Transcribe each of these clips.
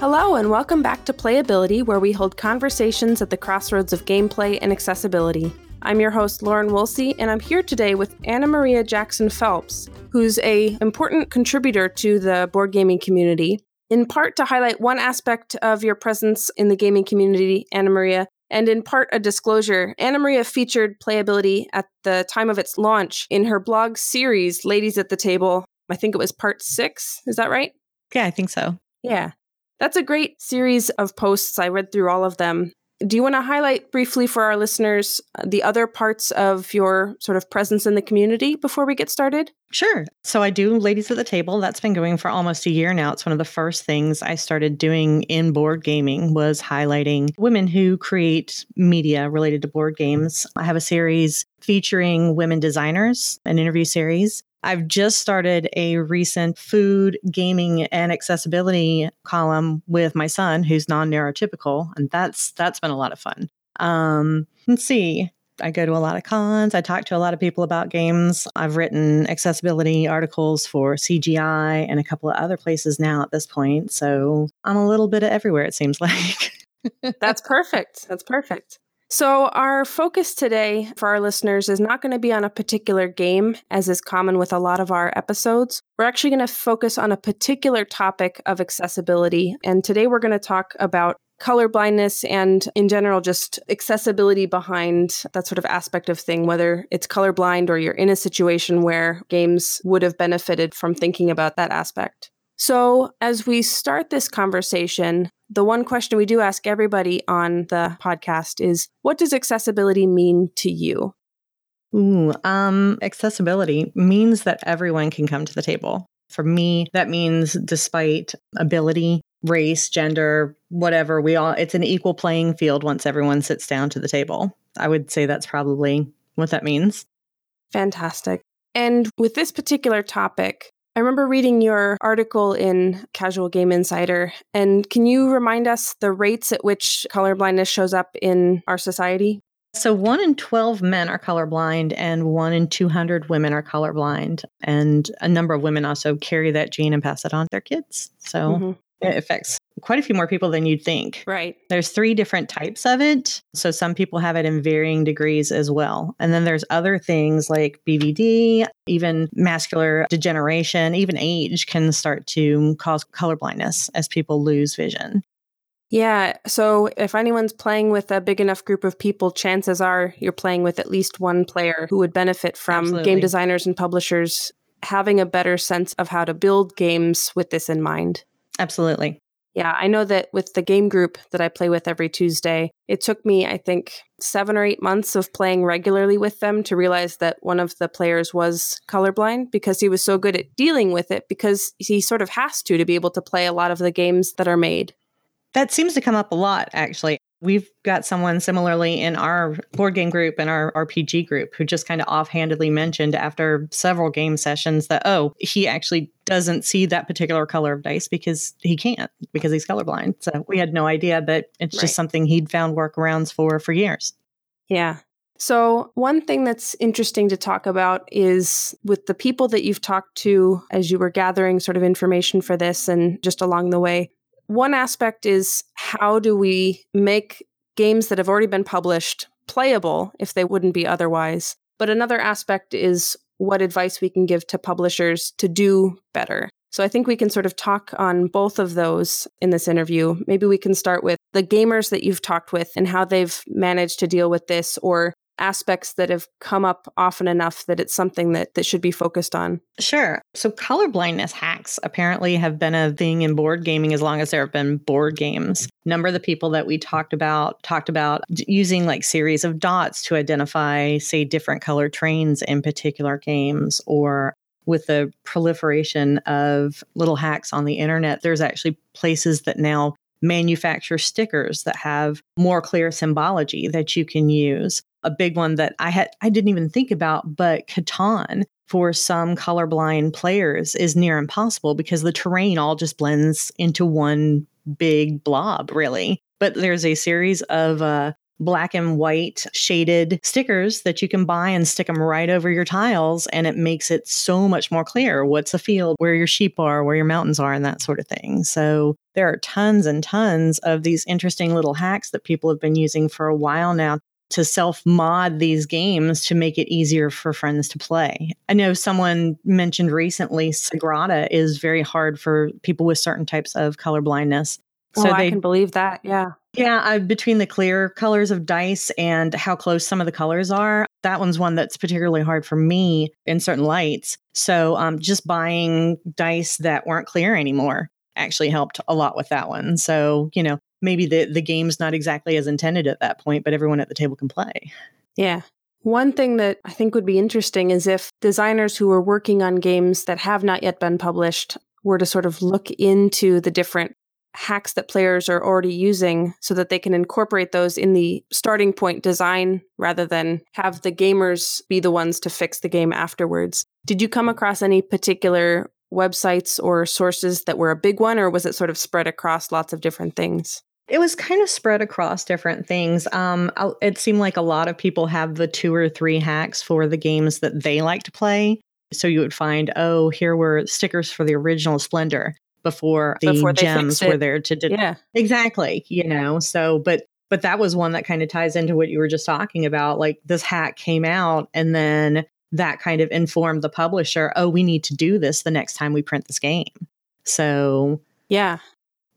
Hello, and welcome back to Playability, where we hold conversations at the crossroads of gameplay and accessibility. I'm your host, Lauren Woolsey, and I'm here today with AnnaMaria Jackson-Phelps, who's a important contributor to the board gaming community, in part to highlight one aspect of your presence in the gaming community, AnnaMaria, and in part a disclosure. AnnaMaria featured playability at the time of its launch in her blog series, Ladies at the Table. I think it was part six. Is that right? Yeah, I think so. Yeah. That's a great series of posts. I read through all of them. Do you want to highlight briefly for our listeners uh, the other parts of your sort of presence in the community before we get started? Sure. So I do Ladies at the Table. That's been going for almost a year now. It's one of the first things I started doing in board gaming was highlighting women who create media related to board games. I have a series featuring women designers, an interview series. I've just started a recent food, gaming, and accessibility column with my son, who's non-neurotypical, and that's that's been a lot of fun. Um, let's see. I go to a lot of cons. I talk to a lot of people about games. I've written accessibility articles for CGI and a couple of other places now at this point. So I'm a little bit of everywhere, it seems like. That's perfect. That's perfect. So, our focus today for our listeners is not going to be on a particular game, as is common with a lot of our episodes. We're actually going to focus on a particular topic of accessibility. And today we're going to talk about color blindness and, in general, just accessibility behind that sort of aspect of thing, whether it's colorblind or you're in a situation where games would have benefited from thinking about that aspect. So, as we start this conversation, the one question we do ask everybody on the podcast is what does accessibility mean to you? Ooh, um, accessibility means that everyone can come to the table. For me, that means despite ability, race, gender, whatever, we all it's an equal playing field once everyone sits down to the table. I would say that's probably what that means. Fantastic. And with this particular topic, I remember reading your article in Casual Game Insider. And can you remind us the rates at which colorblindness shows up in our society? So, one in 12 men are colorblind, and one in 200 women are colorblind. And a number of women also carry that gene and pass it on to their kids. So, mm-hmm. It affects quite a few more people than you'd think. Right. There's three different types of it. So some people have it in varying degrees as well. And then there's other things like BVD, even macular degeneration, even age can start to cause color blindness as people lose vision. Yeah. So if anyone's playing with a big enough group of people, chances are you're playing with at least one player who would benefit from Absolutely. game designers and publishers having a better sense of how to build games with this in mind. Absolutely. Yeah, I know that with the game group that I play with every Tuesday, it took me, I think, seven or eight months of playing regularly with them to realize that one of the players was colorblind because he was so good at dealing with it because he sort of has to to be able to play a lot of the games that are made. That seems to come up a lot, actually. We've got someone similarly in our board game group and our RPG group who just kind of offhandedly mentioned after several game sessions that, oh, he actually doesn't see that particular color of dice because he can't, because he's colorblind. So we had no idea, but it's right. just something he'd found workarounds for for years. Yeah. So, one thing that's interesting to talk about is with the people that you've talked to as you were gathering sort of information for this and just along the way, one aspect is how do we make games that have already been published playable if they wouldn't be otherwise? But another aspect is what advice we can give to publishers to do better. So I think we can sort of talk on both of those in this interview. Maybe we can start with the gamers that you've talked with and how they've managed to deal with this, or aspects that have come up often enough that it's something that, that should be focused on? Sure. So, color blindness hacks apparently have been a thing in board gaming as long as there have been board games. Number of the people that we talked about talked about using like series of dots to identify, say, different color trains in particular games or with the proliferation of little hacks on the internet, there's actually places that now manufacture stickers that have more clear symbology that you can use a big one that I had I didn't even think about, but Catan for some colorblind players is near impossible because the terrain all just blends into one big blob, really. But there's a series of uh, black and white shaded stickers that you can buy and stick them right over your tiles. And it makes it so much more clear what's a field, where your sheep are, where your mountains are, and that sort of thing. So there are tons and tons of these interesting little hacks that people have been using for a while now to self mod these games to make it easier for friends to play. I know someone mentioned recently Sagrada is very hard for people with certain types of color blindness. Oh, so oh, they, I can believe that. Yeah. Yeah, uh, between the clear colors of dice and how close some of the colors are, that one's one that's particularly hard for me in certain lights. So um, just buying dice that weren't clear anymore actually helped a lot with that one. So, you know, maybe the, the game's not exactly as intended at that point, but everyone at the table can play. Yeah. One thing that I think would be interesting is if designers who are working on games that have not yet been published were to sort of look into the different hacks that players are already using so that they can incorporate those in the starting point design rather than have the gamers be the ones to fix the game afterwards. Did you come across any particular websites or sources that were a big one, or was it sort of spread across lots of different things? It was kind of spread across different things. Um, it seemed like a lot of people have the two or three hacks for the games that they like to play. So you would find, oh, here were stickers for the original Splendor before the before gems were there to do yeah. Exactly you know so but but that was one that kind of ties into what you were just talking about like this hack came out and then that kind of informed the publisher oh we need to do this the next time we print this game. So yeah.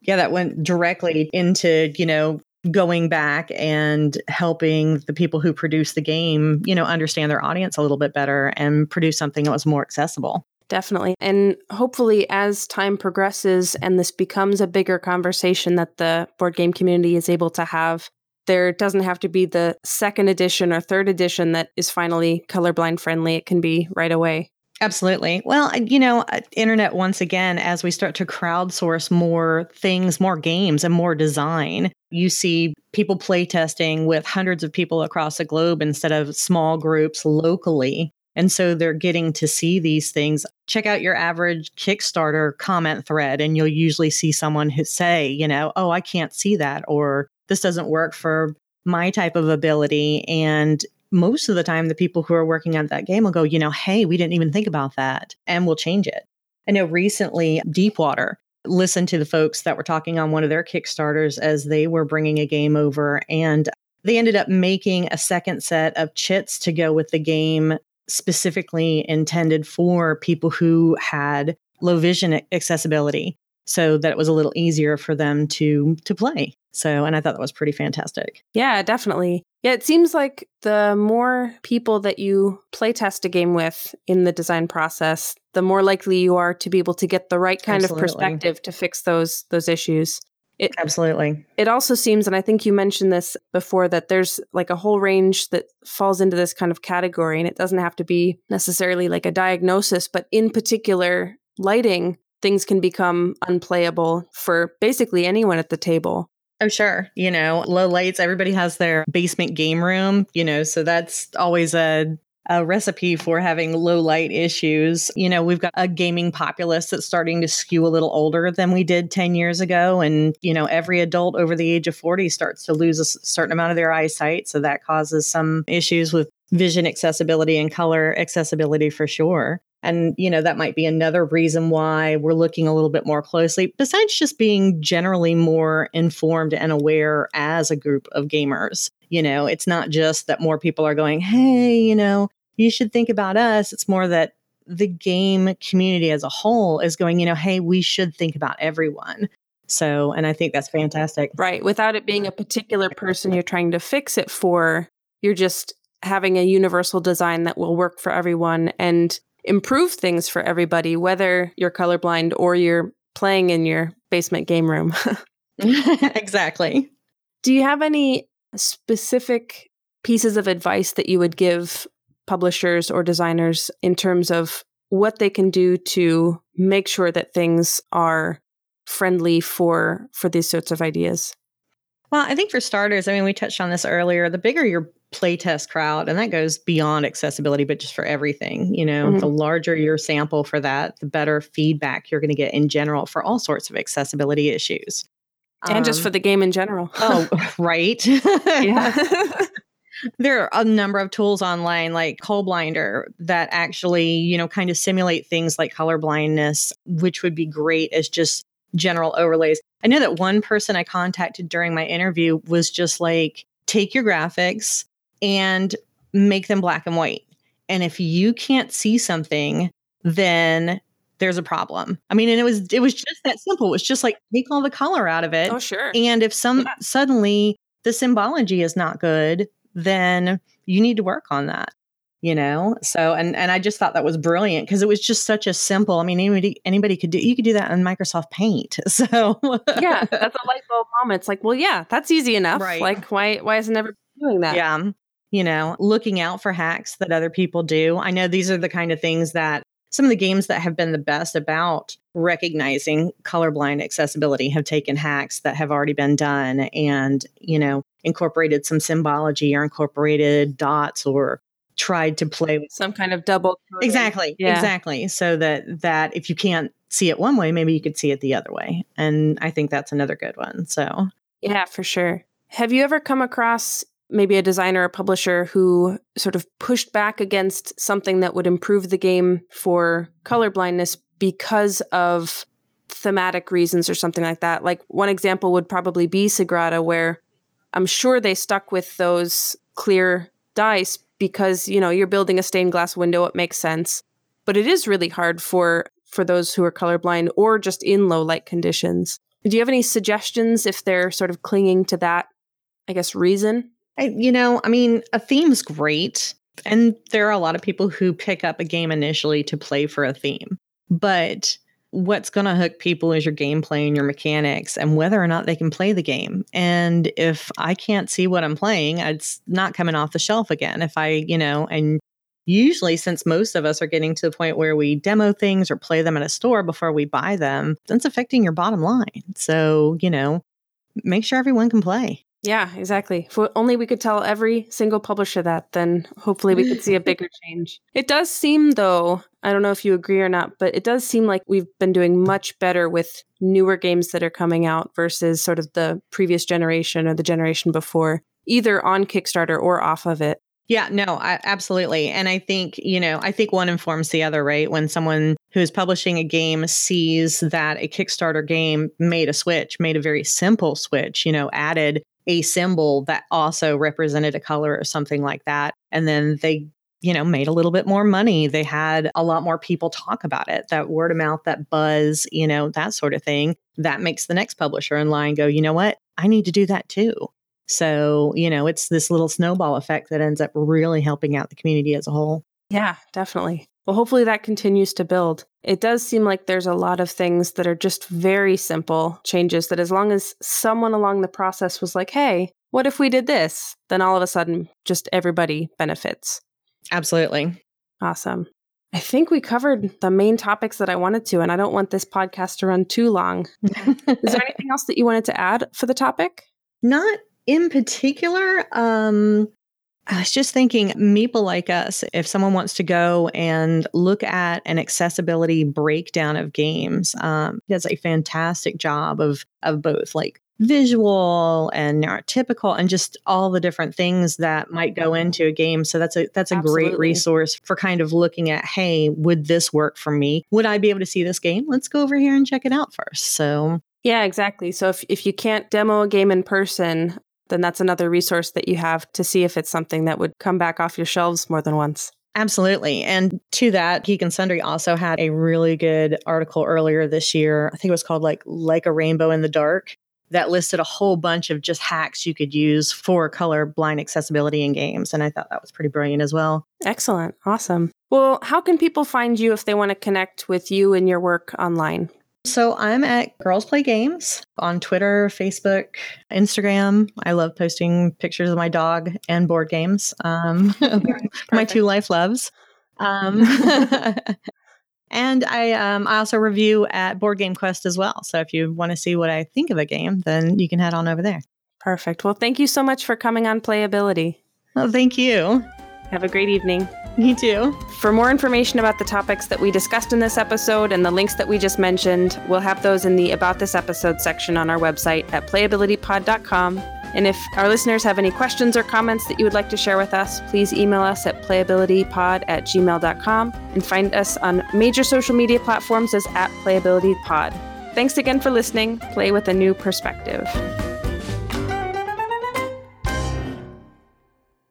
Yeah that went directly into you know going back and helping the people who produce the game you know understand their audience a little bit better and produce something that was more accessible Definitely. And hopefully, as time progresses and this becomes a bigger conversation that the board game community is able to have, there doesn't have to be the second edition or third edition that is finally colorblind friendly. It can be right away. Absolutely. Well, you know, uh, internet, once again, as we start to crowdsource more things, more games, and more design, you see people playtesting with hundreds of people across the globe instead of small groups locally. And so they're getting to see these things. Check out your average Kickstarter comment thread, and you'll usually see someone who say, you know, oh, I can't see that, or this doesn't work for my type of ability. And most of the time, the people who are working on that game will go, you know, hey, we didn't even think about that, and we'll change it. I know recently, Deepwater listened to the folks that were talking on one of their Kickstarters as they were bringing a game over, and they ended up making a second set of chits to go with the game specifically intended for people who had low vision accessibility so that it was a little easier for them to to play. So, and I thought that was pretty fantastic. Yeah, definitely. Yeah, it seems like the more people that you play test a game with in the design process, the more likely you are to be able to get the right kind Absolutely. of perspective to fix those those issues. It, Absolutely. It also seems, and I think you mentioned this before, that there's like a whole range that falls into this kind of category. And it doesn't have to be necessarily like a diagnosis, but in particular, lighting, things can become unplayable for basically anyone at the table. Oh, sure. You know, low lights, everybody has their basement game room, you know, so that's always a a recipe for having low light issues. You know, we've got a gaming populace that's starting to skew a little older than we did 10 years ago. And, you know, every adult over the age of 40 starts to lose a certain amount of their eyesight. So that causes some issues with vision accessibility and color accessibility for sure. And, you know, that might be another reason why we're looking a little bit more closely, besides just being generally more informed and aware as a group of gamers. You know, it's not just that more people are going, hey, you know, you should think about us. It's more that the game community as a whole is going, you know, hey, we should think about everyone. So, and I think that's fantastic. Right. Without it being a particular person you're trying to fix it for, you're just having a universal design that will work for everyone and improve things for everybody, whether you're colorblind or you're playing in your basement game room. exactly. Do you have any specific pieces of advice that you would give publishers or designers in terms of what they can do to make sure that things are friendly for for these sorts of ideas? Well, I think for starters, I mean, we touched on this earlier. The bigger your playtest crowd, and that goes beyond accessibility, but just for everything, you know, mm-hmm. the larger your sample for that, the better feedback you're going to get in general for all sorts of accessibility issues. and just Um, for the game in general. oh, right. yeah. there are a number of tools online like Colblindor that actually, you know, kind of simulate things like color blindness, which would be great as just general overlays. I know that one person I contacted during my interview was just like, take your graphics and make them black and white. And if you can't see something, then there's a problem. I mean, and it was it was just that simple. It was just like take all the color out of it. oh, sure. And if some Yeah. suddenly the symbology is not good, then you need to work on that. You know, so and and I just thought that was brilliant because it was just such a simple. I mean, anybody anybody could do. You could do that in Microsoft Paint. So yeah, that's a light bulb moment. It's like, well, yeah, that's easy enough. Right. Like, why why isn't everybody doing that? yeah, you know, looking out for hacks that other people do. I know these are the kind of things that some of the games that have been the best about recognizing colorblind accessibility have taken hacks that have already been done and, you know, incorporated some symbology or incorporated dots or tried to play with Some kind of double. coding. exactly Yeah. exactly so that that if you can't see it one way maybe you could see it the other way and i think that's another good one so Yeah, for sure. Have you ever come across maybe a designer or publisher who sort of pushed back against something that would improve the game for colorblindness because of thematic reasons or something like that? Like one example would probably be Sagrada, where I'm sure they stuck with those clear dice because, you know, you're building a stained glass window, it makes sense. But it is really hard for for those who are colorblind or just in low light conditions. Do you have any suggestions if they're sort of clinging to that, I guess, reason? I, you know i mean a theme's great and there are a lot of people who pick up a game initially to play for a theme but what's going to hook people is your gameplay and your mechanics and whether or not they can play the game and if i can't see what i'm playing it's not coming off the shelf again. If i you know and usually since most of us are getting to the point where we demo things or play them at a store before we buy them that's affecting your bottom line. So you know make sure everyone can play Yeah, exactly. If only we could tell every single publisher that, then hopefully we could see a bigger change. It does seem, though, I don't know if you agree or not, but it does seem like we've been doing much better with newer games that are coming out versus sort of the previous generation or the generation before, either on Kickstarter or off of it. Yeah, no, I, absolutely. And I think, you know, I think one informs the other, right? When someone who is publishing a game sees that a Kickstarter game made a switch, made a very simple switch, you know, added a symbol that also represented a color or something like that. And then they, you know, made a little bit more money. They had a lot more people talk about it, that word of mouth, that buzz, you know, that sort of thing. That makes the next publisher in line go, you know what? I need to do that too. So, you know, it's this little snowball effect that ends up really helping out the community as a whole. Yeah, definitely. Well, hopefully that continues to build. It does seem like there's a lot of things that are just very simple changes that, as long as someone along the process was like, hey, what if we did this? Then all of a sudden, just everybody benefits. Absolutely. Awesome. I think we covered the main topics that I wanted to, and I don't want this podcast to run too long. Is there anything else that you wanted to add for the topic? Not in particular. Um, I was just thinking, Meeple Like Us, if someone wants to go and look at an accessibility breakdown of games, um, does a fantastic job of of both like visual and neurotypical and just all the different things that might go into a game. So that's a that's a great resource for kind of looking at, hey, would this work for me? Would I be able to see this game? Let's go over here and check it out first. So Yeah, exactly. So if, if you can't demo a game in person, then that's another resource that you have to see if it's something that would come back off your shelves more than once. Absolutely. And to that, Geek and Sundry also had a really good article earlier this year. I think it was called like Like a Rainbow in the Dark that listed a whole bunch of just hacks you could use for color blind accessibility in games. And I thought that was pretty brilliant as well. Excellent. Awesome. Well, how can people find you if they want to connect with you and your work online? So I'm at Girls Play Games on Twitter, Facebook, Instagram. I love posting pictures of my dog and board games. Um, my two life loves. Um, and I um, I also review at Board Game Quest as well. So if you want to see what I think of a game, then you can head on over there. Perfect. Well, thank you so much for coming on Playability. Well, thank you. Have a great evening. Me too. For more information about the topics that we discussed in this episode and the links that we just mentioned, we'll have those in the About This Episode section on our website at playabilitypod.com. And if our listeners have any questions or comments that you would like to share with us, please email us at playabilitypod at gmail.com and find us on major social media platforms as at playabilitypod. Thanks again for listening. Play with a new perspective.